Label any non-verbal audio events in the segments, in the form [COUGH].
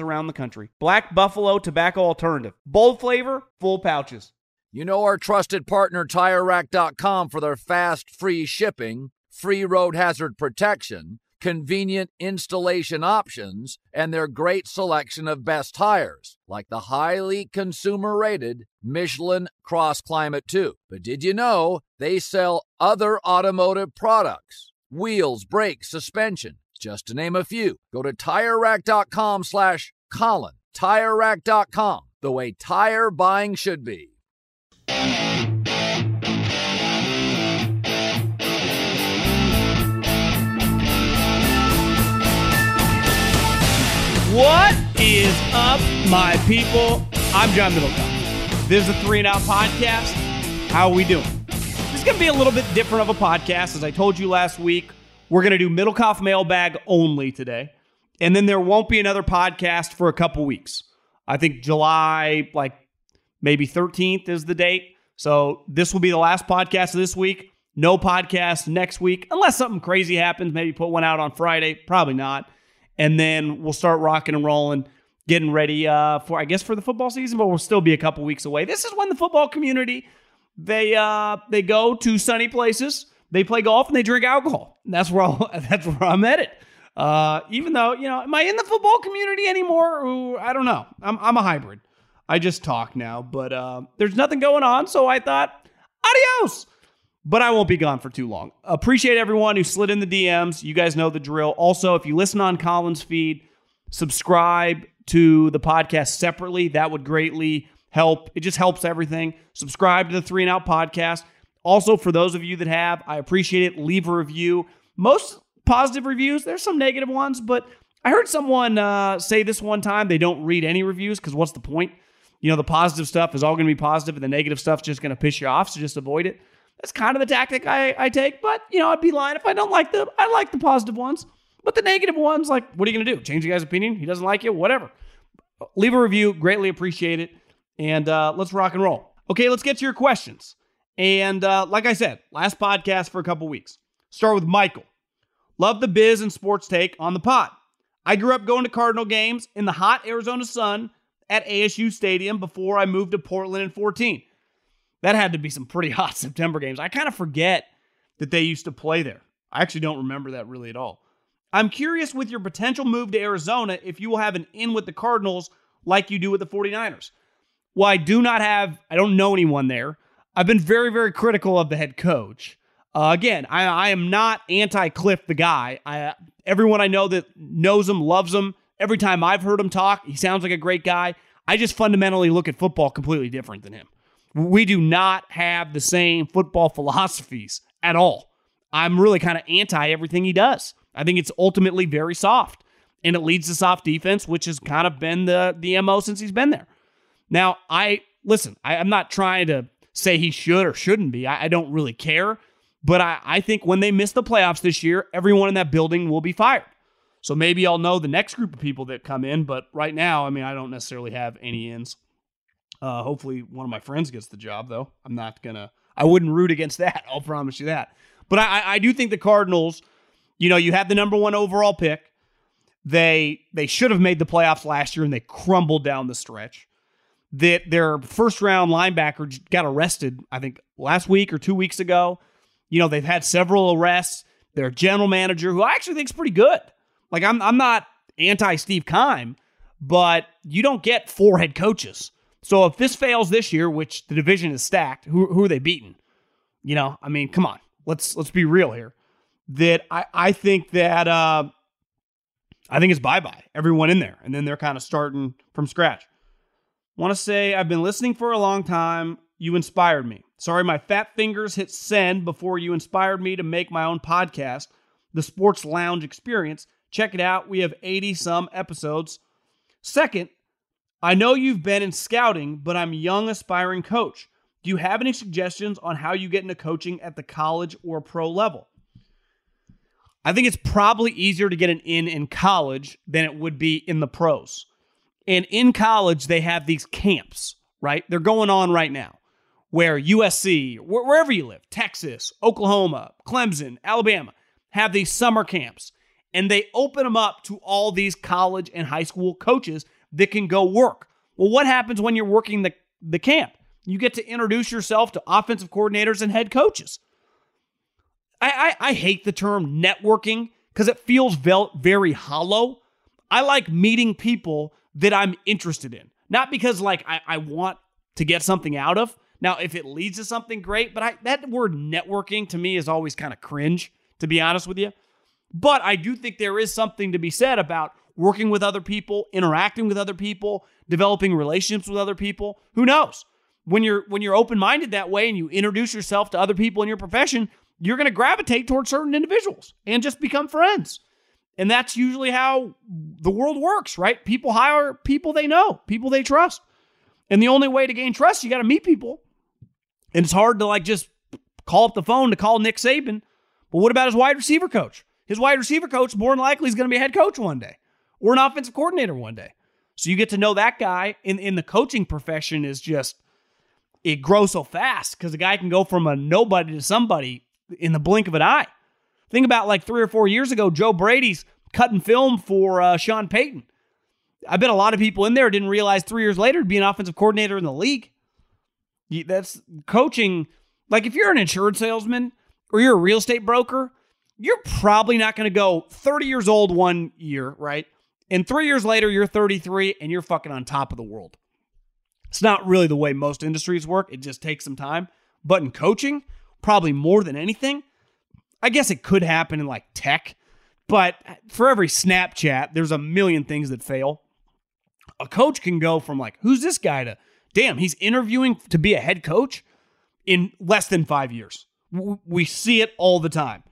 around the country. Black Buffalo Tobacco Alternative. Bold flavor, full pouches. You know our trusted partner TireRack.com for their fast, free shipping, free road hazard protection, convenient installation options, and their great selection of best tires, like the highly consumer rated Michelin Cross Climate 2. But did you know they sell other automotive products? Wheels, brakes, suspension, just to name a few. Go to TireRack.com slash Colin. TireRack.com, the way tire buying should be. What is up, my people? I'm John Middlekauff. This is the Three and Out Podcast. How are we doing? This is going to be a little bit different of a podcast. As I told you last week, we're going to do Middlekauff mailbag only today. And then there won't be another podcast for a couple weeks. I think July, like maybe 13th is the date. So this will be the last podcast of this week. No podcast next week, unless something crazy happens. Maybe put one out on Friday. Probably not and then we'll start rocking and rolling, getting ready uh, for I guess for the football season, but we'll still be a couple weeks away. This is when the football community they uh, they go to sunny places, they play golf, and they drink alcohol. That's where I'll, [LAUGHS] that's where I'm headed. Uh, even though you know, am I in the football community anymore? Ooh, I don't know. I'm I'm a hybrid. I just talk now, but uh, there's nothing going on, so I thought, adios but I won't be gone for too long. Appreciate everyone who slid in the DMs. You guys know the drill. Also, if you listen on Collins feed, subscribe to the podcast separately. That would greatly help. It just helps everything. Subscribe to the Three and Out podcast. Also, for those of you that have, I appreciate it. Leave a review. Most positive reviews. There's some negative ones, but I heard someone uh, say this one time they don't read any reviews because what's the point? You know, the positive stuff is all going to be positive, and the negative stuff's just going to piss you off. So just avoid it. That's kind of the tactic I, I take. But you know, I'd be lying if I don't like the I like the positive ones. But the negative ones, like, what are you gonna do? Change the guy's opinion? He doesn't like you? Whatever. Leave a review. Greatly appreciate it. And uh, let's rock and roll. Okay, let's get to your questions. And uh, like I said, last podcast for a couple weeks. Start with Michael. Love the biz and sports take on the pod. I grew up going to Cardinal games in the hot Arizona sun at ASU Stadium before I moved to Portland in 14. That had to be some pretty [LAUGHS] hot September games. I kind of forget that they used to play there. I actually don't remember that really at all. I'm curious with your potential move to Arizona if you will have an in with the Cardinals like you do with the 49ers. Well, I do not have, I don't know anyone there. I've been very, very critical of the head coach. Uh, again, I, I am not anti Cliff, the guy. I, everyone I know that knows him loves him. Every time I've heard him talk, he sounds like a great guy. I just fundamentally look at football completely different than him. We do not have the same football philosophies at all. I'm really kind of anti everything he does. I think it's ultimately very soft, and it leads to soft defense, which has kind of been the the mo since he's been there. Now, I listen. I, am not trying to say he should or shouldn't be. I, I don't really care, but I, I think when they miss the playoffs this year, everyone in that building will be fired. So maybe I'll know the next group of people that come in, but right now, I mean, I don't necessarily have any ins. Uh, hopefully, one of my friends gets the job, though. I'm not gonna. I wouldn't root against [LAUGHS] that. I'll promise you that. But I, I do think the Cardinals. You know, you have the number one overall pick. They they should have made the playoffs last year, and they crumbled down the stretch. That their first round linebacker got arrested. I think last week or two weeks ago. You know, they've had several arrests. Their general manager, who I actually think is pretty good. Like I'm I'm not anti Steve Keim, but you don't get four head coaches. So if this fails this year, which the division is stacked, who, who are they beating? You know, I mean, come on, let's let's be real here. That I I think that uh, I think it's bye bye everyone in there, and then they're kind of starting from scratch. Want to say I've been listening for a long time. You inspired me. Sorry, my fat fingers hit send before you inspired me to make my own podcast, the Sports Lounge Experience. Check it out. We have 80 some episodes. Second, I know you've been in scouting, but I'm a young aspiring coach. Do you have any suggestions on how you get into coaching at the college or pro level? I think it's probably easier to get an in in college than it would be in the pros. And in college, they have these camps, right? They're going on right now where USC, wherever you live, Texas, Oklahoma, Clemson, Alabama, have these summer camps and they open them up to all these college and high school coaches that can go work. Well, what happens when you're working the, the camp? You get to introduce yourself to offensive coordinators and head coaches. I, I, I hate the term networking because it feels very hollow. I like meeting people that I'm interested in, not because like I, I want to get something out of. Now, if it leads to something great, but I, that word networking to me is always kind of cringe, to be honest with you. But I do think there is something to be said about working with other people, interacting with other people, developing relationships with other people. Who knows? When you're when you're open-minded that way and you introduce yourself to other people in your profession, you're going to gravitate towards certain individuals and just become friends. And that's usually how the world works, right? People hire people they know, people they trust. And the only way to gain trust, you got to meet people. And it's hard to like just call up the phone to call Nick Saban. But what about his wide receiver coach? His wide receiver coach, more than likely, is going to be a head coach one day or an offensive coordinator one day. So you get to know that guy in, in the coaching profession is just, it grows so fast because a guy can go from a nobody to somebody in the blink of an eye. Think about like three or four years ago, Joe Brady's cutting film for uh, Sean Payton. I bet a lot of people in there didn't realize three years later to be an offensive coordinator in the league. That's coaching. Like if you're an insurance salesman or you're a real estate broker, you're probably not going to go 30 years old one year, right? And three years later, you're 33 and you're fucking on top of the world. It's not really the way most industries work. It just takes some time. But in coaching, probably more than anything, I guess it could happen in like tech. But for every Snapchat, there's a million things that fail. A coach can go from like, who's this guy to, damn, he's interviewing to be a head coach in less than five years. We see it all the time.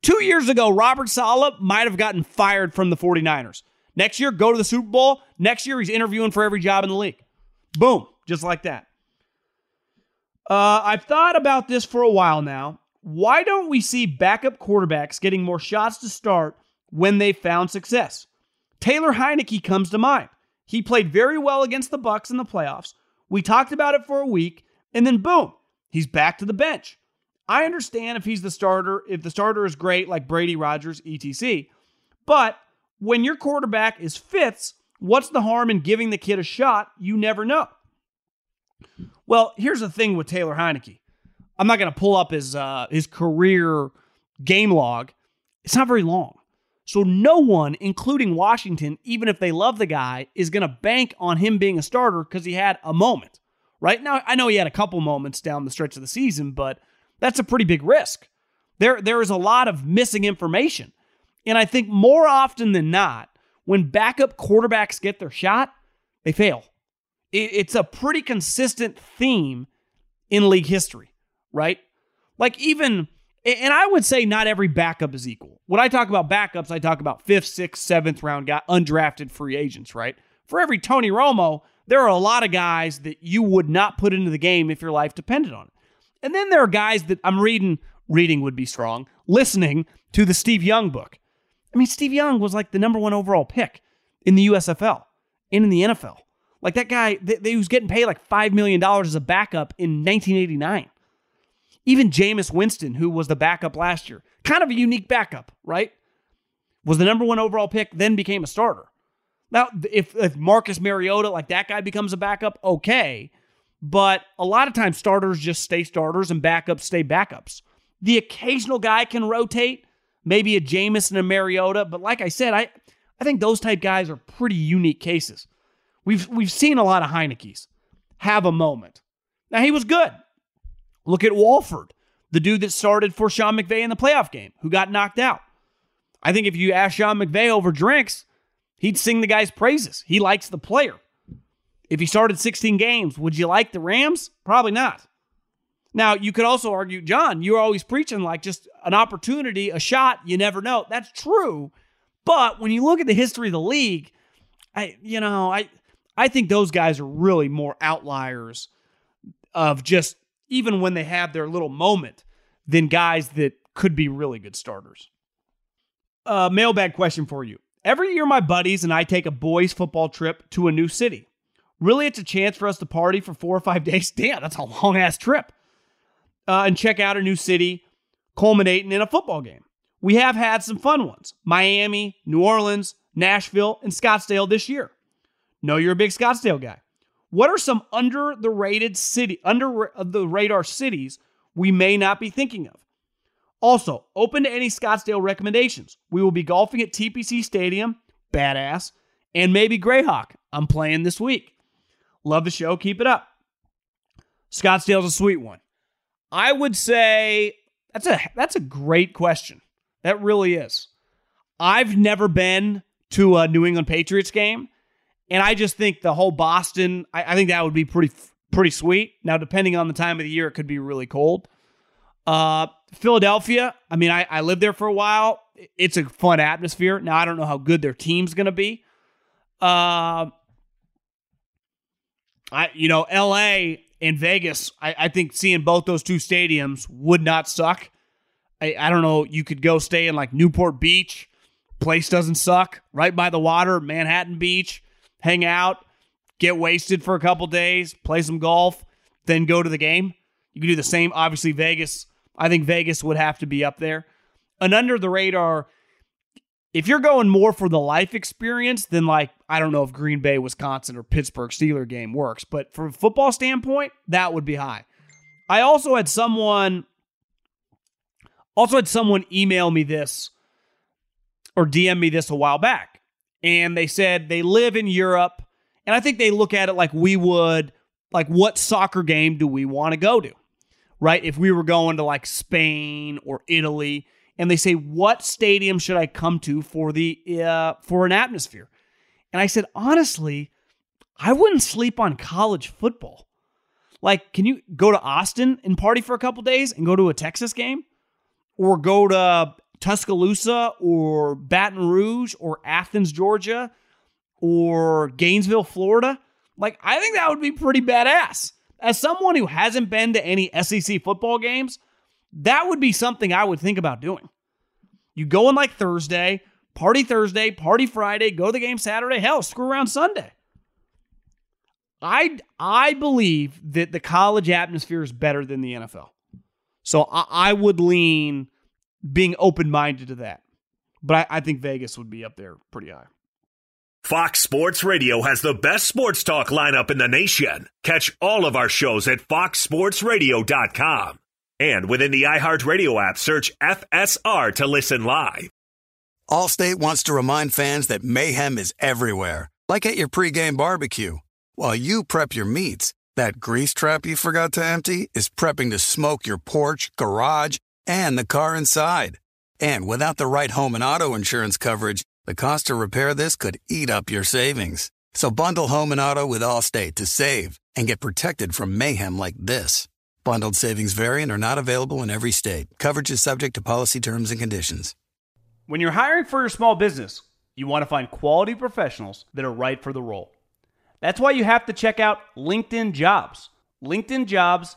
Two years ago, Robert Saleh might have gotten fired from the 49ers. Next year, go to the Super Bowl. Next year, he's interviewing for every job in the league. Boom, just like that. Uh, I've thought about this for a while now. Why don't we see backup quarterbacks getting more shots to start when they found success? Taylor Heinicke comes to mind. He played very well against the Bucs in the playoffs. We talked about it for a week, and then boom, he's back to the bench. I understand if he's the starter, if the starter is great, like Brady Rodgers, etc. But when your quarterback is Fitz, what's the harm in giving the kid a shot? You never know. Well, here's the thing with Taylor Heinicke. I'm not going to pull up his uh, his career game log. It's not very long. So no one, including Washington, even if they love the guy, is going to bank on him being a starter because he had a moment. Right now, I know he had a couple moments down the stretch of the season, but that's a pretty big risk. There, there is a lot of missing information. And I think more often than not, when backup quarterbacks get their shot, they fail. It, it's a pretty consistent theme in league history, right? Like, even, and I would say not every backup is equal. When I talk about backups, I talk about fifth, sixth, seventh round guy, undrafted free agents, right? For every Tony Romo, there are a lot of guys that you would not put into the game if your life depended on it. And then there are guys that I'm reading, reading would be strong, listening to the Steve Young book. I mean, Steve Young was like the number one overall pick in the USFL and in the NFL. Like that guy, they, was getting paid like $5 million as a backup in 1989. Even Jameis Winston, who was the backup last year, kind of a unique backup, right? Was the number one overall pick, then became a starter. Now, if, if Marcus Mariota, like that guy, becomes a backup, okay. But a lot of times starters just stay starters and backups stay backups. The occasional guy can rotate, maybe a Jameis and a Mariota, but like I said, I, I think those type guys are pretty unique cases. We've we've seen a lot of Heinicke's have a moment. Now he was good. Look at Wolford, the dude that started for Sean McVay in the playoff game, who got knocked out. I think if you ask Sean McVay over drinks, he'd sing the guy's praises. He likes the player. If he started 16 games, would you like the Rams? Probably not. Now, you could also argue, John, you're always preaching like just an opportunity, a shot, you never know. That's true. But when you look at the history of the league, I you know, I I think those guys are really more outliers of just even when they have their little moment than guys that could be really good starters. Uh, mailbag question for you. Every year, my buddies and I take a boys' football trip to a new city. Really, it's a chance for us to party for four or five [LAUGHS] days. Damn, that's a long ass trip. Uh, and check out a new city, culminating in a football game. We have had some fun ones Miami, New Orleans, Nashville, and Scottsdale this year. Know you're a big Scottsdale guy. What are some under the rated city, under uh, the radar cities we may not be thinking of? Also, open to any Scottsdale recommendations. We will be golfing at TPC Stadium, badass, and maybe Grayhawk. I'm playing this week. Love the show. Keep it up. Scottsdale's a sweet one. I would say that's a that's a great question. That really is. I've never been to a New England Patriots game, and I just think the whole Boston. I, I think that would be pretty pretty sweet. Now, depending on the time of the year, it could be really cold. Uh, Philadelphia. I mean, I, I lived there for a while. It's a fun atmosphere. Now, I don't know how good their team's going to be. Uh, I you know, L.A. and Vegas. I, I think seeing both those two stadiums would not suck. I, I don't know. You could go stay in like Newport Beach. Place doesn't suck. Right by the water, Manhattan Beach. Hang out, get wasted for a couple days, play some golf, then go to the game. You can do the same. Obviously, Vegas. I think Vegas would have to be up there. And under the radar, if you're going more for the life experience, then like I don't know if Green Bay, Wisconsin, or Pittsburgh Steeler game works, but from a football standpoint, that would be high. I also had someone also had someone email me this or DM me this a while back. And they said they live in Europe. And I think they look at it like we would, like, what soccer game do we want to go to? Right? If we were going to like Spain or Italy, and they say, what stadium should I come to for the uh, for an atmosphere? And I said, honestly, I wouldn't sleep on college football. Like, can you go to Austin and party for a couple days and go to a Texas game? or go to Tuscaloosa or Baton Rouge or Athens, Georgia or Gainesville, Florida. Like, I think that would be pretty badass. As someone who hasn't been to any SEC football games, that would be something I would think about doing. You go on like Thursday, party Thursday, party Friday, go to the game Saturday, hell, screw around Sunday. I I believe that the college atmosphere is better than the NFL. So I, I would lean being open minded to that. But I, I think Vegas would be up there pretty high. Fox Sports Radio has the best sports talk lineup in the nation. Catch all of our shows at foxsportsradio.com. And within the iHeartRadio app, search FSR to listen live. Allstate wants to remind fans that mayhem is everywhere, like at your pregame barbecue. While you prep your meats, that grease trap you forgot to empty is prepping to smoke your porch, garage, and the car inside. And without the right home and auto insurance coverage, the cost to repair this could eat up your savings. So bundle home and auto with Allstate to save and get protected from mayhem like this. Bundled savings variant are not available in every state. Coverage is subject to policy terms and conditions. When you're hiring for your small business, you want to find quality professionals that are right for the role. That's why you have to check out LinkedIn Jobs. LinkedIn Jobs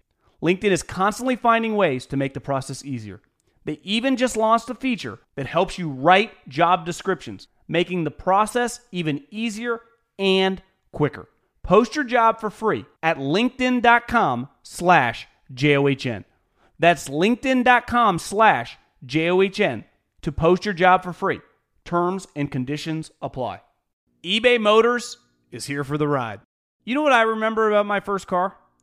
LinkedIn is constantly finding ways to make the process easier. They even just launched a feature that helps you write job descriptions, making the process even easier and quicker. Post your job for free at linkedin.com slash J-O-H-N. That's linkedin.com slash J-O-H-N to post your job for free. Terms and conditions apply. eBay Motors is here for the ride. You know what I remember about my first car?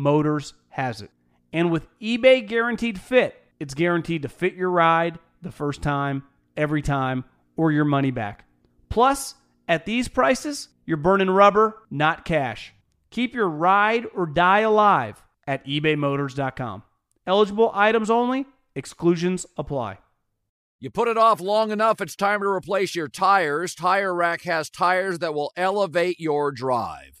Motors has it. And with eBay Guaranteed Fit, it's guaranteed to fit your ride the first time, every time, or your money back. Plus, at these prices, you're burning rubber, not cash. Keep your ride or die alive at ebaymotors.com. Eligible items only, exclusions apply. You put it off long enough, it's time to replace your tires. Tire Rack has tires that will elevate your drive.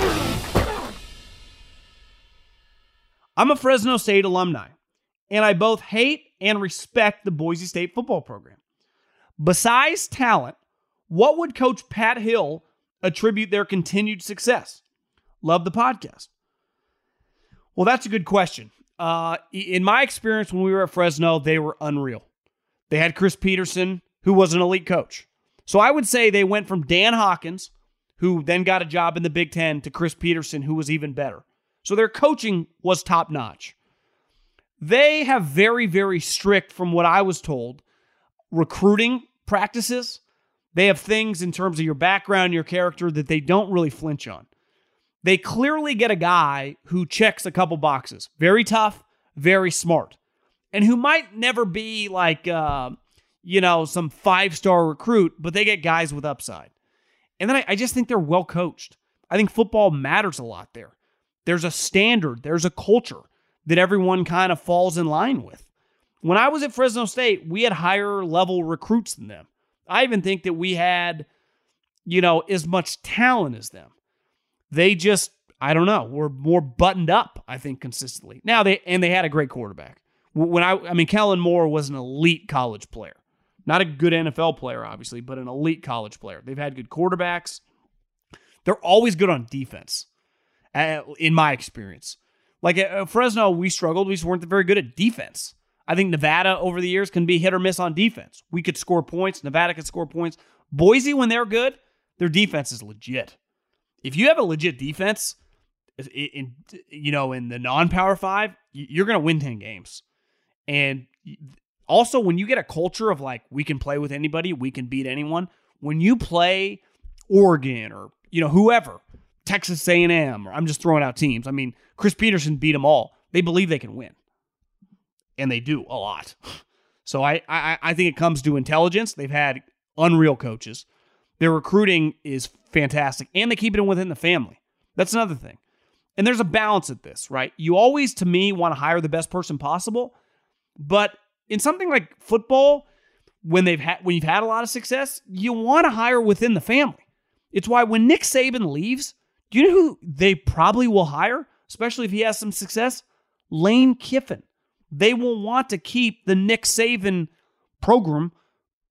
I'm a Fresno State alumni, and I both hate and respect the Boise State football program. Besides talent, what would Coach Pat Hill attribute their continued success? Love the podcast. Well, that's a good question. Uh, in my experience, when we were at Fresno, they were unreal. They had Chris Petersen, who was an elite coach. So I would say they went from Dan Hawkins, who then got a job in the Big Ten, to Chris Petersen, who was even better. So their coaching was top notch. They have very, very strict, from what I was told, recruiting practices. They have things in terms of your background, your character that they don't really flinch on. They clearly get a guy who checks a couple boxes. Very tough, very smart, and who might never be like, uh, you know, some five star recruit, but they get guys with upside. And then I, I just think they're well coached. I think football matters a lot there. There's a standard, there's a culture that everyone kind of falls in line with. When I was at Fresno State, we had higher level recruits than them. I even think that we had, you know, as much talent as them. They just, I don't know, were more buttoned up, I think, consistently. Now they and they had a great quarterback. When I I mean Kellen Moore was an elite college player. Not a good NFL player, obviously, but an elite college player. They've had good quarterbacks. They're always good on defense, uh, in my experience. Like at Fresno, we struggled. We just weren't very good at defense. I think Nevada over the years can be hit or miss on defense. We could score points. Nevada could score points. Boise, when they're good, their defense is legit. If you have a legit defense, in you know in the non-power five, you're going to win ten games, and Also, when you get a culture of like we can play with anybody, we can beat anyone. When you play Oregon or you know whoever, Texas A&M, or I'm just throwing out teams. I mean, Chris Petersen beat them all. They believe they can win, and they do a lot. [LAUGHS] So I I, I think it comes to intelligence. They've had unreal coaches. Their recruiting is fantastic, and they keep it within the family. That's another thing. And there's a balance at this, right? You always, to me, want to hire the best person possible, but in something like football, when they've had when you've had a lot of success, you want to hire within the family. It's why when Nick Saban leaves, do you know who they probably will hire, especially if he has some success? Lane Kiffin. They will want to keep the Nick Saban program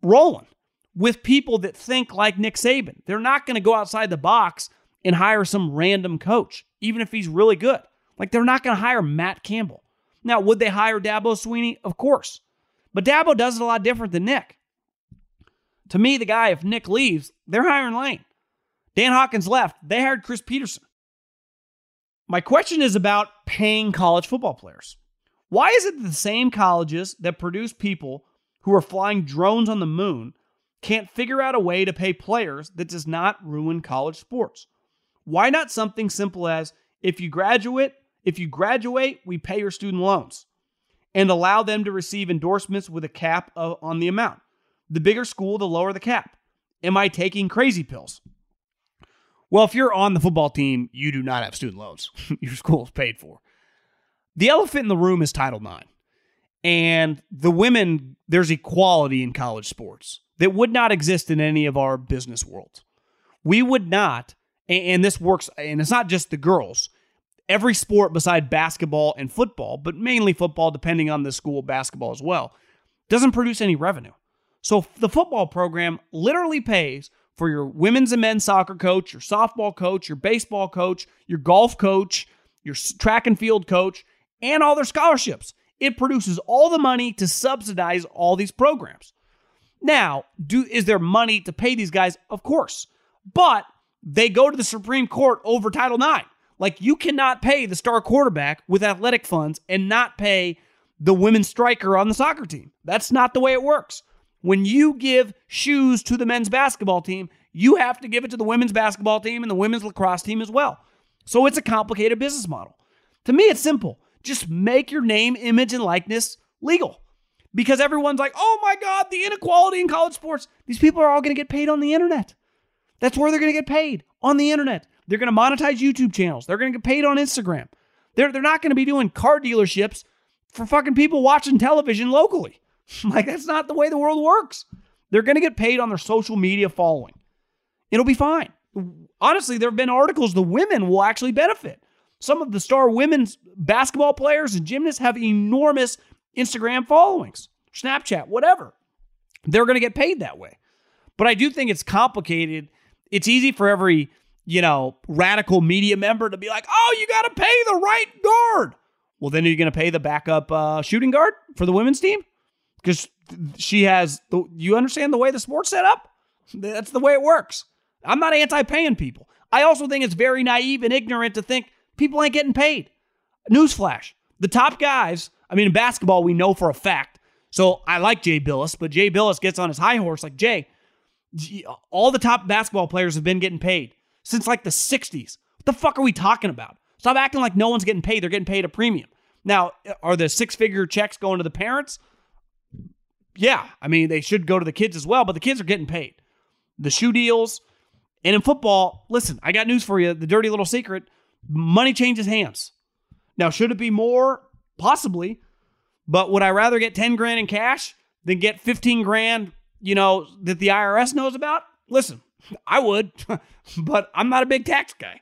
rolling with people that think like Nick Saban. They're not going to go outside the box and hire some random coach, even if he's really good. Like they're not going to hire Matt Campbell. Now, would they hire Dabo Swinney? Of course. But Dabo does it a lot different than Nick. To me, the guy, if Nick leaves, they're hiring Lane. Dan Hawkins left. They hired Chris Petersen. My question is about paying college football players. Why is it the same colleges that produce people who are flying drones on the moon can't figure out a way to pay players that does not ruin college sports? Why not something simple as if you graduate, if you graduate, we pay your student loans and allow them to receive endorsements with a cap of, on the amount. The bigger school, the lower the cap. Am I taking crazy pills? Well, if you're on the football team, you do not have student loans. [LAUGHS] Your school is paid for. The elephant in the room is Title IX. And the women, there's equality in college sports that would not exist in any of our business worlds. We would not, and this works, and it's not just the girls, every sport beside basketball and football, but mainly football, depending on the school, basketball as well, doesn't produce any revenue. So the football program literally pays for your women's and men's soccer coach, your softball coach, your baseball coach, your golf coach, your track and field coach, and all their scholarships. It produces all the money to subsidize all these programs. Now, do is there money to pay these guys? Of course. But they go to the Supreme Court over Title IX. Like you cannot pay the star quarterback with athletic funds and not pay the women's striker on the soccer team. That's not the way it works. When you give shoes to the men's basketball team, you have to give it to the women's basketball team and the women's lacrosse team as well. So it's a complicated business model. To me, it's simple. Just make your name, image, and likeness legal. Because everyone's like, oh my God, the inequality in college sports. These people are all going to get paid on the internet. That's where they're going to get paid on the internet. They're going to monetize YouTube channels. They're going to get paid on Instagram. They're, they're not going to be doing car dealerships for fucking people watching television locally. [LAUGHS] like, that's not the way the world works. They're going to get paid on their social media following. It'll be fine. Honestly, there have been articles the women will actually benefit. Some of the star women's basketball players and gymnasts have enormous Instagram followings, Snapchat, whatever. They're going to get paid that way. But I do think it's complicated. It's easy for every, you know, radical media member to be like, oh, you got to pay the right guard. Well, then are you going to pay the backup uh, shooting guard for the women's team? Because she has, the, you understand the way the sport's set up? That's the way it works. I'm not anti paying people. I also think it's very naive and ignorant to think people ain't getting paid. Newsflash the top guys, I mean, in basketball, we know for a fact. So I like Jay Bilas but Jay Bilas gets on his high horse like, Jay, all the top basketball players have been getting paid since like the 60s. What the fuck are we talking about? Stop acting like no one's getting paid. They're getting paid a premium. Now, are the six figure checks going to the parents? Yeah. I mean, they should go to the kids as well, but the kids are getting paid. The shoe deals, and in football, listen, I got news for you. The dirty little secret money changes hands. Now, should it be more? Possibly. But would I rather get 10 grand in cash than get 15 grand, you know, that the IRS knows about? Listen, I would, [LAUGHS] but I'm not a big tax guy.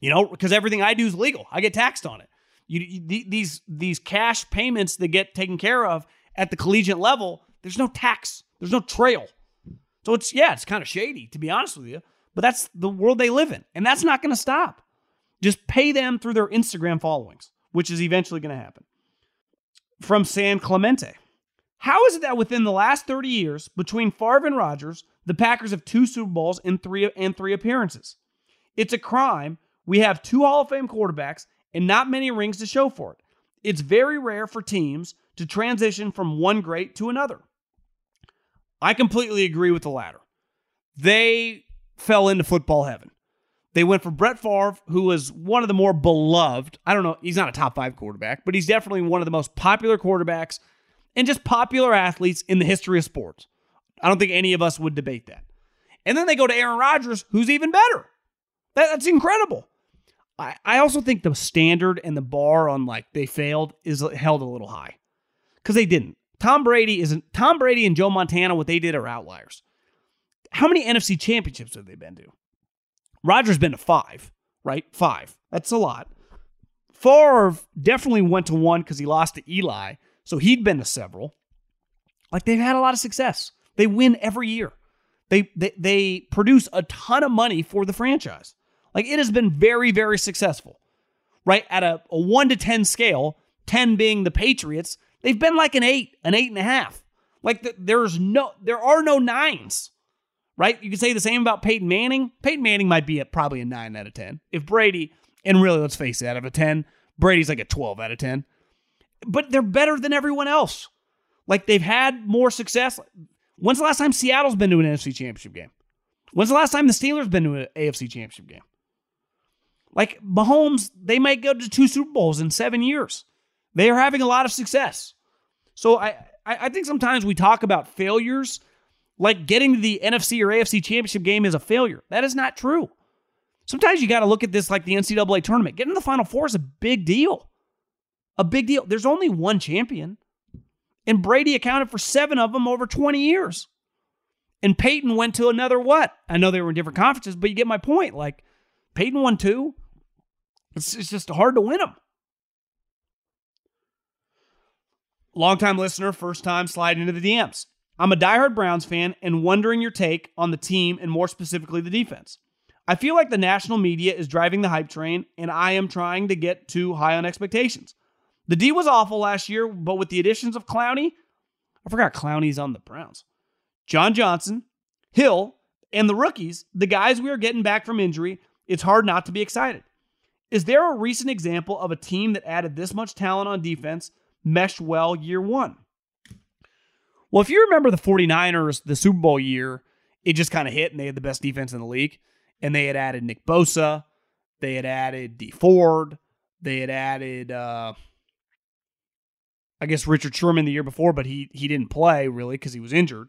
You know, because everything I do is legal. I get taxed on it. You, you, these these cash payments that get taken care of at the collegiate level, there's no tax. There's no trail. So it's yeah, it's kind of shady to be honest with you, but that's the world they live in, and that's not going to stop. Just pay them through their Instagram followings, which is eventually going to happen. From San Clemente. How is it that within the last 30 years, between Favre and Rodgers, the Packers have two Super Bowls and three and three appearances? It's a crime. We have two Hall of Fame quarterbacks and not many rings to show for it. It's very rare for teams to transition from one great to another. I completely agree with the latter. They fell into football heaven. They went for Brett Favre, who was one of the more beloved. I don't know, he's not a top five quarterback, but he's definitely one of the most popular quarterbacks and just popular athletes in the history of sports. I don't think any of us would debate that. And then they go to Aaron Rodgers, who's even better. That, that's incredible. I, I also think the standard and the bar on like they failed is held a little high because they didn't. Tom Brady isn't Tom Brady and Joe Montana. What they did are outliers. How many NFC championships have they been to? Rodgers been to five, right? Five. That's a lot. Favre definitely went to one because he lost to Eli, so he'd been to several. Like they've had a lot of success. They win every year. They they, they produce a ton of money for the franchise. Like it has been very, very successful. Right? At a, a one to 10 scale, 10 being the Patriots, they've been like an eight, an eight and a half. Like the, there's no, there are no nines. Right? You can say the same about Peyton Manning. Peyton Manning might be at probably a nine out of 10. If Brady, and really, let's face it, out of a 10, Brady's like a 12 out of 10. But they're better than everyone else. Like they've had more success. When's the last time Seattle's been to an NFC championship game? When's the last time the Steelers been to an AFC championship game? Like Mahomes, they might go to two Super Bowls in seven years. They are having a lot of success. So I, I think sometimes we talk about failures, like getting to the NFC or AFC championship game is a failure. That is not true. Sometimes you got to look at this like the NCAA tournament. Getting to the Final Four is a big deal. A big deal. There's only one champion. And Brady accounted for seven of them over 20 years. And Peyton went to another what? I know they were in different conferences, but you get my point. Like Peyton won two. It's, it's just hard to win them. Longtime listener, first time sliding into the DMs. I'm a diehard Browns fan and wondering your take on the team and more specifically the defense. I feel like the national media is driving the hype train, and I am trying to get too high on expectations. The D was awful last year, but with the additions of Clowney, I forgot Clowney's on the Browns, John Johnson, Hill, and the rookies, the guys we are getting back from injury, it's hard not to be excited. Is there a recent example of a team that added this much talent on defense, meshed well year one? Well, if you remember the 49ers, the Super Bowl year, it just kind of hit and they had the best defense in the league. And they had added Nick Bosa, they had added Dee Ford, they had added uh I guess Richard Sherman the year before, but he he didn't play really because he was injured.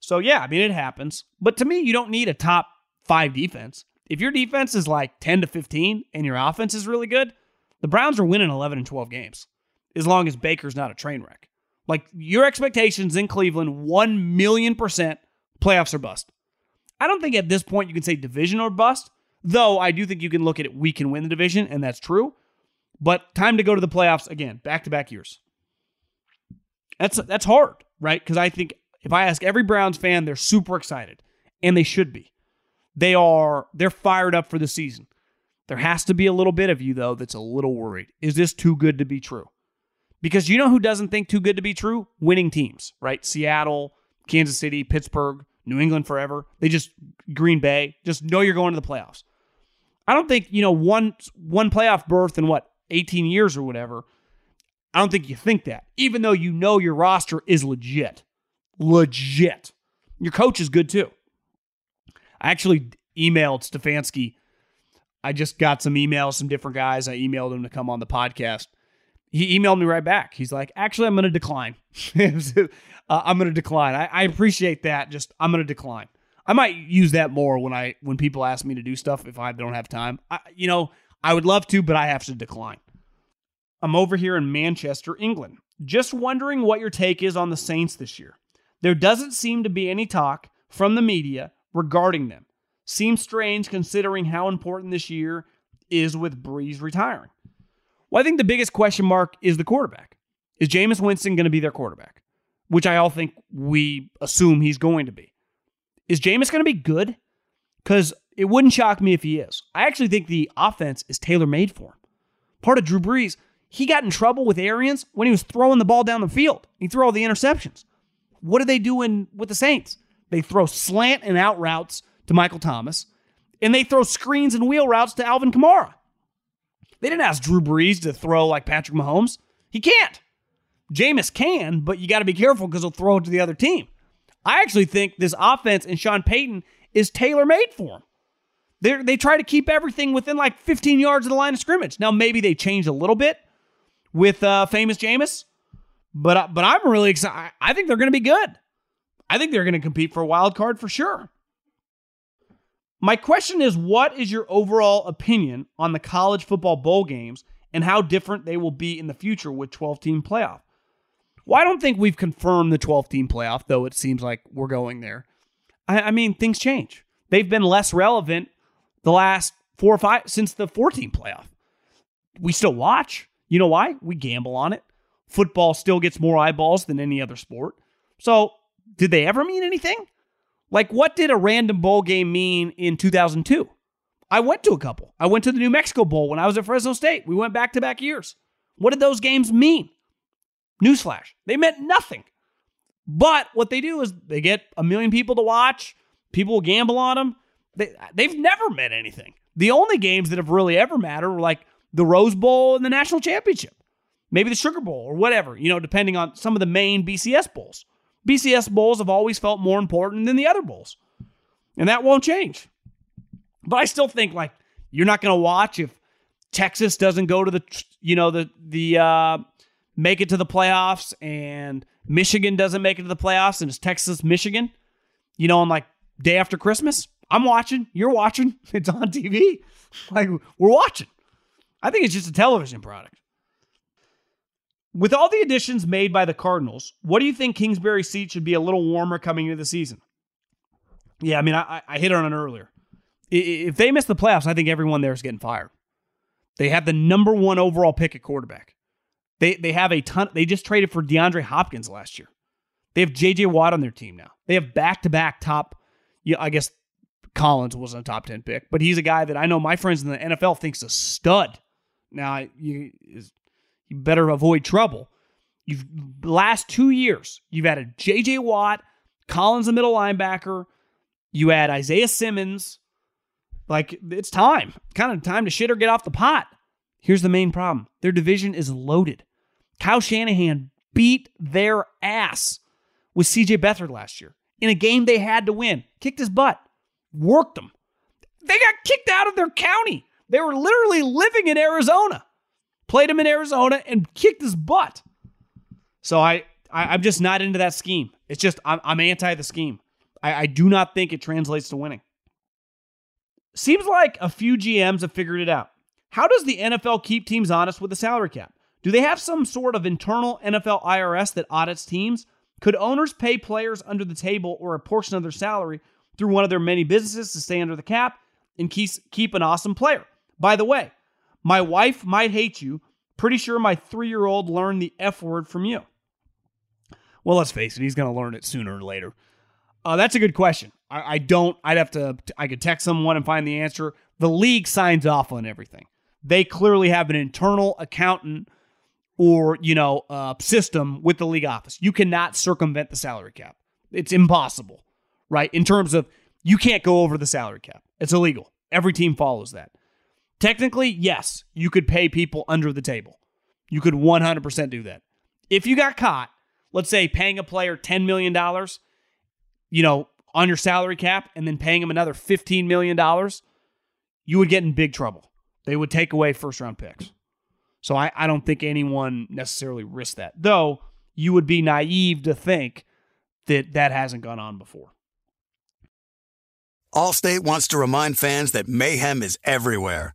So yeah, I mean it happens. But to me, you don't need a top five defense if your defense is like 10 to 15 and your offense is really good, the Browns are winning 11 and 12 games as long as Baker's not a train wreck. Like your expectations in Cleveland, 1 million percent playoffs are bust. I don't think at this point you can say division or bust, though I do think you can look at it, we can win the division, and that's true. But time to go to the playoffs again, back to back years. That's that's hard, right? Because I think if I ask every Browns fan, they're super excited, and they should be. They are they're fired up for the season. There has to be a little bit of you though that's a little worried. Is this too good to be true? Because you know who doesn't think too good to be true? Winning teams, right? Seattle, Kansas City, Pittsburgh, New England forever. They just Green Bay, just know you're going to the playoffs. I don't think, you know, one one playoff berth in what, 18 years or whatever. I don't think you think that. Even though you know your roster is legit. Legit. Your coach is good too. I actually emailed Stefanski. I just got some emails from different guys. I emailed him to come on the podcast. He emailed me right back. He's like, actually, I'm going to decline. [LAUGHS] uh, I'm going to decline. I, I appreciate that. Just I'm going to decline. I might use that more when I when people ask me to do stuff if I don't have time. I, you know, I would love to, but I have to decline. I'm over here in Manchester, England. Just wondering what your take is on the Saints this year. There doesn't seem to be any talk from the media regarding them. Seems strange considering how important this year is with Brees retiring. Well, I think the biggest question mark is the quarterback. Is Jameis Winston going to be their quarterback? Which I all think we assume he's going to be. Is Jameis going to be good? Because it wouldn't shock me if he is. I actually think the offense is tailor made for him. Part of Drew Brees, he got in trouble with Arians when he was throwing the ball down the field. He threw all the interceptions. What are they doing with the Saints? They throw slant and out routes to Michael Thomas, and they throw screens and wheel routes to Alvin Kamara. They didn't ask Drew Brees to throw like Patrick Mahomes. He can't. Jameis can, but you got to be careful because he'll throw it to the other team. I actually think this offense and Sean Payton is tailor made for him. They they try to keep everything within like 15 yards of the line of scrimmage. Now maybe they changed a little bit with uh, famous Jameis, but uh, but I'm really excited. I think they're going to be good. I think they're going to compete for a wild card for sure. My question is what is your overall opinion on the college football bowl games and how different they will be in the future with 12 team playoff? Well, I don't think we've confirmed the 12 team playoff, though it seems like we're going there. I, I mean, things change. They've been less relevant the last four or five since the 14 playoff. We still watch. You know why? We gamble on it. Football still gets more eyeballs than any other sport. So, did they ever mean anything? Like, what did a random bowl game mean in 2002? I went to a couple. I went to the New Mexico Bowl when I was at Fresno State. We went back to back years. What did those games mean? Newsflash, they meant nothing. But what they do is they get a million people to watch. People will gamble on them. They, they've never meant anything. The only games that have really ever mattered were like the Rose Bowl and the National Championship, maybe the Sugar Bowl or whatever, you know, depending on some of the main BCS bowls. BCS bowls have always felt more important than the other bowls. And that won't change. But I still think like you're not going to watch if Texas doesn't go to the you know the the uh make it to the playoffs and Michigan doesn't make it to the playoffs and it's Texas Michigan, you know, on like day after Christmas. I'm watching, you're watching, [LAUGHS] it's on TV. Like we're watching. I think it's just a television product. With all the additions made by the Cardinals, what do you think Kingsbury's seat should be a little warmer coming into the season? Yeah, I mean, I, I hit on it earlier. If they miss the playoffs, I think everyone there is getting fired. They have the number one overall pick at quarterback. They they have a ton. They just traded for DeAndre Hopkins last year. They have J.J. Watt on their team now. They have back to back top. Yeah, I guess Collins wasn't a top ten pick, but he's a guy that I know my friends in the NFL thinks a stud. Now you you better avoid trouble. You've last two years, you've added J.J. Watt, Collins, the middle linebacker. You add Isaiah Simmons. Like it's time, kind of time to shit or get off the pot. Here's the main problem: their division is loaded. Kyle Shanahan beat their ass with C.J. Beathard last year in a game they had to win. Kicked his butt, worked them. They got kicked out of their county. They were literally living in Arizona played him in Arizona, and kicked his butt. So I, I am just not into that scheme. It's just I'm, I'm anti the scheme. I, I do not think it translates to winning. Seems like a few GMs have figured it out. How does the NFL keep teams honest with the salary cap? Do they have some sort of internal NFL IRS that audits teams? Could owners pay players under the table or a portion of their salary through one of their many businesses to stay under the cap and keep, keep an awesome player? By the way, my wife might hate you. Pretty sure my three year old learned the F word from you. Well, let's face it, he's going to learn it sooner or later. Uh, that's a good question. I, I, don't, I'd have to, I could text someone and find the answer. The league signs off on everything. They clearly have an internal accountant or, you know, uh, system with the league office. You cannot circumvent the salary cap. It's impossible, right? In terms of you can't go over the salary cap, it's illegal. Every team follows that. Technically, yes, you could pay people under the table. You could 100% do that. If you got caught, let's say paying a player $10 million, you know, on your salary cap and then paying him another $15 million, you would get in big trouble. They would take away first round picks. So I, I don't think anyone necessarily risks that. Though you would be naive to think that that hasn't gone on before. Allstate wants to remind fans that mayhem is everywhere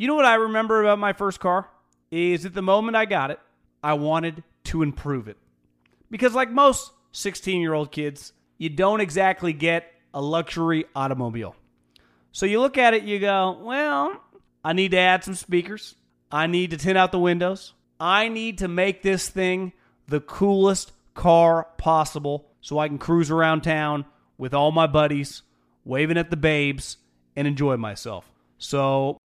You know what I remember about my first car? Is at the moment I got it, I wanted to improve it. Because, like most 16 year old kids, you don't exactly get a luxury automobile. So you look at it, you go, well, I need to add some speakers. I need to tint out the windows. I need to make this thing the coolest car possible so I can cruise around town with all my buddies, waving at the babes, and enjoy myself. So,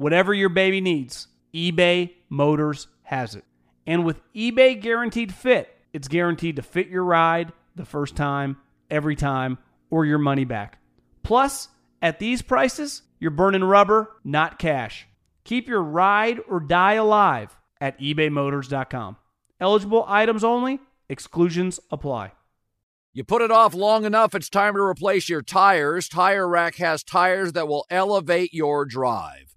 whatever your baby needs, eBay Motors has it. And with eBay Guaranteed Fit, it's guaranteed to fit your ride the first time, every time, or your money back. Plus, at these prices, you're burning rubber, not cash. Keep your ride or die alive at ebaymotors.com. Eligible items only, exclusions apply. You put it off long enough, it's time to replace your tires. Tire Rack has tires that will elevate your drive.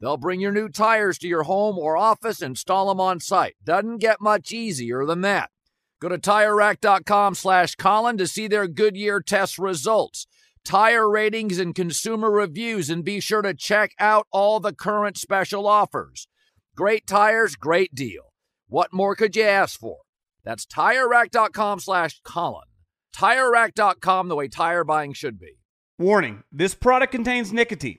They'll bring your new tires to your home or office, install them on site. Doesn't get much easier than that. Go to TireRack.com slash Colin to see their Goodyear test results, tire ratings, and consumer reviews, and be sure to check out all the current special offers. Great tires, great deal. What more could you ask for? That's TireRack.com slash Colin. TireRack.com, the way tire buying should be. Warning this product contains nicotine.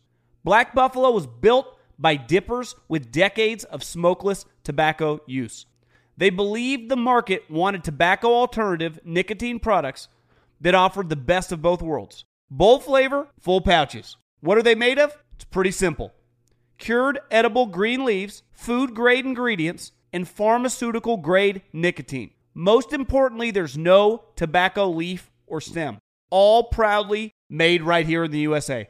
Black Buffalo was built by dippers with decades of smokeless tobacco use. They believed the market wanted tobacco alternative nicotine products that offered the best of both worlds. Bold flavor, full pouches. What are they made of? It's pretty simple. Cured edible green leaves, food grade ingredients, and pharmaceutical grade nicotine. Most importantly, there's no tobacco leaf or stem. All proudly made right here in the USA.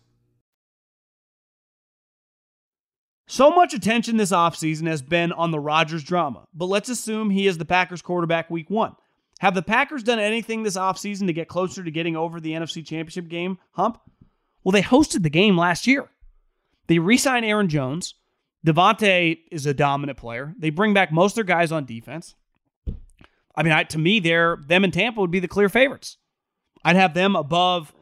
So much attention this offseason has been on the Rodgers drama, but let's assume he is the Packers quarterback week one. Have the Packers done anything this offseason to get closer to getting over the NFC Championship game hump? Well, they hosted the game last year. They re signed Aaron Jones. Davante is a dominant player. They bring back most of their guys on defense. I mean, I, to me, they're them and Tampa would be the clear favorites. I'd have them above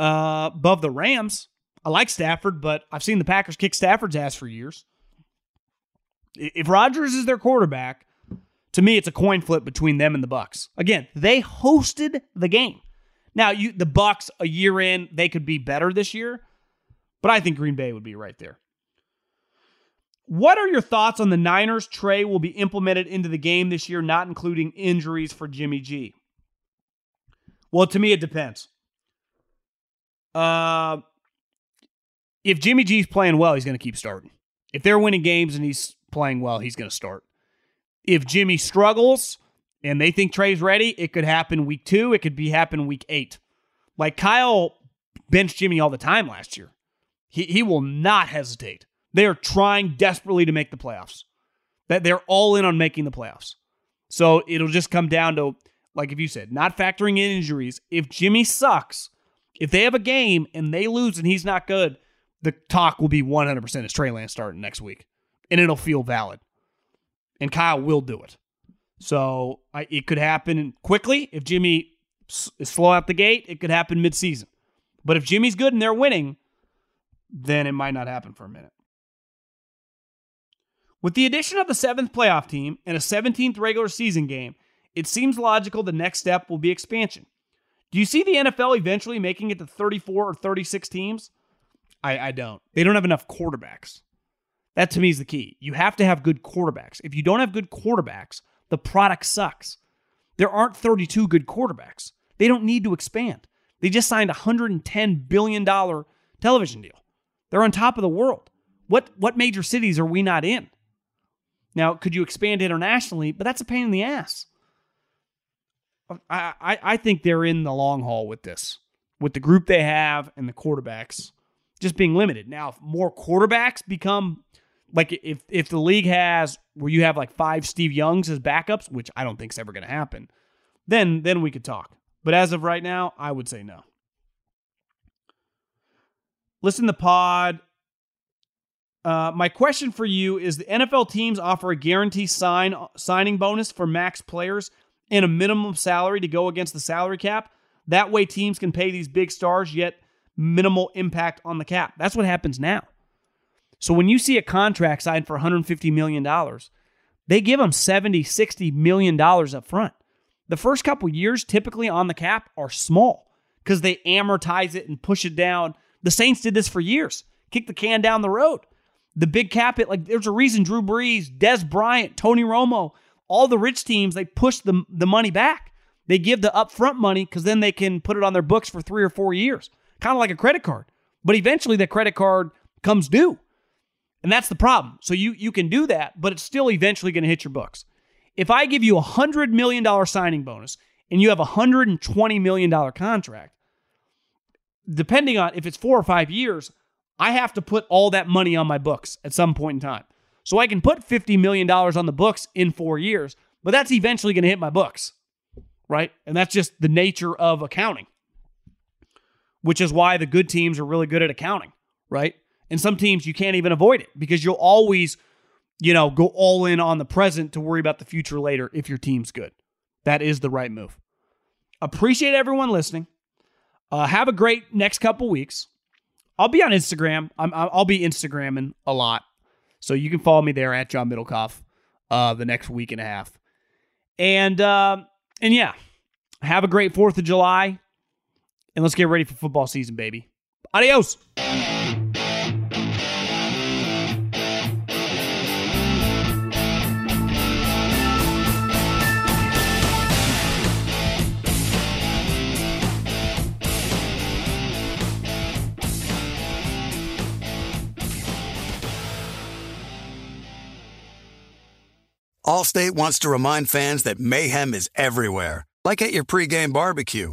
uh, above the Rams. I like Stafford, but I've seen the Packers kick Stafford's ass for years. If Rodgers is their quarterback, to me, it's a coin flip between them and the Bucs. Again, they hosted the game. Now, you the Bucs a year in, they could be better this year, but I think Green Bay would be right there. What are your thoughts on the Niners Trey will be implemented into the game this year, not including injuries for Jimmy G? Well, to me, it depends. Uh, if Jimmy G's playing well, he's going to keep starting. If they're winning games and he's playing well, he's going to start. If Jimmy struggles and they think Trey's ready, it could happen week two. It could be happen week eight. Like Kyle benched Jimmy all the time last year. He he will not hesitate. They are trying desperately to make the playoffs. That they're all in on making the playoffs. So it'll just come down to, like if you said, not factoring in injuries. If Jimmy sucks, if they have a game and they lose and he's not good, the talk will be 100% is Trey Lance starting next week, and it'll feel valid. And Kyle will do it. So I, it could happen quickly if Jimmy is slow out the gate. It could happen midseason. But if Jimmy's good and they're winning, then it might not happen for a minute. With the addition of the seventh playoff team and a 17th regular season game, it seems logical the next step will be expansion. Do you see the NFL eventually making it to 34 or 36 teams? I, I don't. They don't have enough quarterbacks. That to me is the key. You have to have good quarterbacks. If you don't have good quarterbacks, the product sucks. There aren't 32 good quarterbacks. They don't need to expand. They just signed a $110 billion television deal. They're on top of the world. What, what major cities are we not in? Now, could you expand internationally? But that's a pain in the ass. I, I, I think they're in the long haul with this, with the group they have and the quarterbacks just being limited. Now, if more quarterbacks become like if if the league has where you have like five Steve Youngs as backups, which I don't think is ever going to happen, then then we could talk. But as of right now, I would say no. Listen to pod. Uh, my question for you is: The NFL teams offer a guarantee sign signing bonus for max players and a minimum salary to go against the salary cap. That way, teams can pay these big stars yet minimal impact on the cap. That's what happens now. So when you see a contract signed for $150 million, they give them 70, 60 million dollars up front. The first couple years typically on the cap are small because they amortize it and push it down. The Saints did this for years. Kick the can down the road. The big cap it like there's a reason Drew Brees, Dez Bryant, Tony Romo, all the rich teams, they push the, the money back. They give the upfront money because then they can put it on their books for three or four years kind of like a credit card. But eventually that credit card comes due. And that's the problem. So you you can do that, but it's still eventually going to hit your books. If I give you a $100 million signing bonus and you have a $120 million contract, depending on if it's four or five years, I have to put all that money on my books at some point in time. So I can put $50 million on the books in four years, but that's eventually going to hit my books, right? And that's just the nature of accounting which is why the good teams are really good at accounting, right? And some teams you can't even avoid it because you'll always, you know, go all in on the present to worry about the future later if your team's good. That is the right move. Appreciate everyone listening. Uh, have a great next couple weeks. I'll be on Instagram. I'm, I'll be Instagramming a lot. So you can follow me there at John Middlekauff uh, the next week and a half. And uh, and yeah, have a great 4th of July and let's get ready for football season, baby. Adios. Allstate wants to remind fans that mayhem is everywhere, like at your pregame barbecue.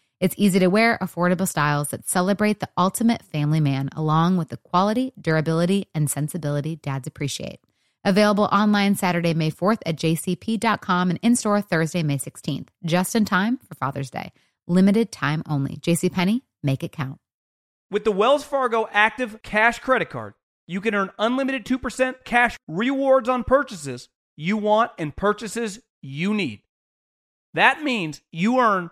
It's easy to wear, affordable styles that celebrate the ultimate family man, along with the quality, durability, and sensibility dads appreciate. Available online Saturday, May 4th at jcp.com and in store Thursday, May 16th, just in time for Father's Day. Limited time only. JCPenney, make it count. With the Wells Fargo Active Cash Credit Card, you can earn unlimited 2% cash rewards on purchases you want and purchases you need. That means you earn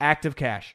activecash.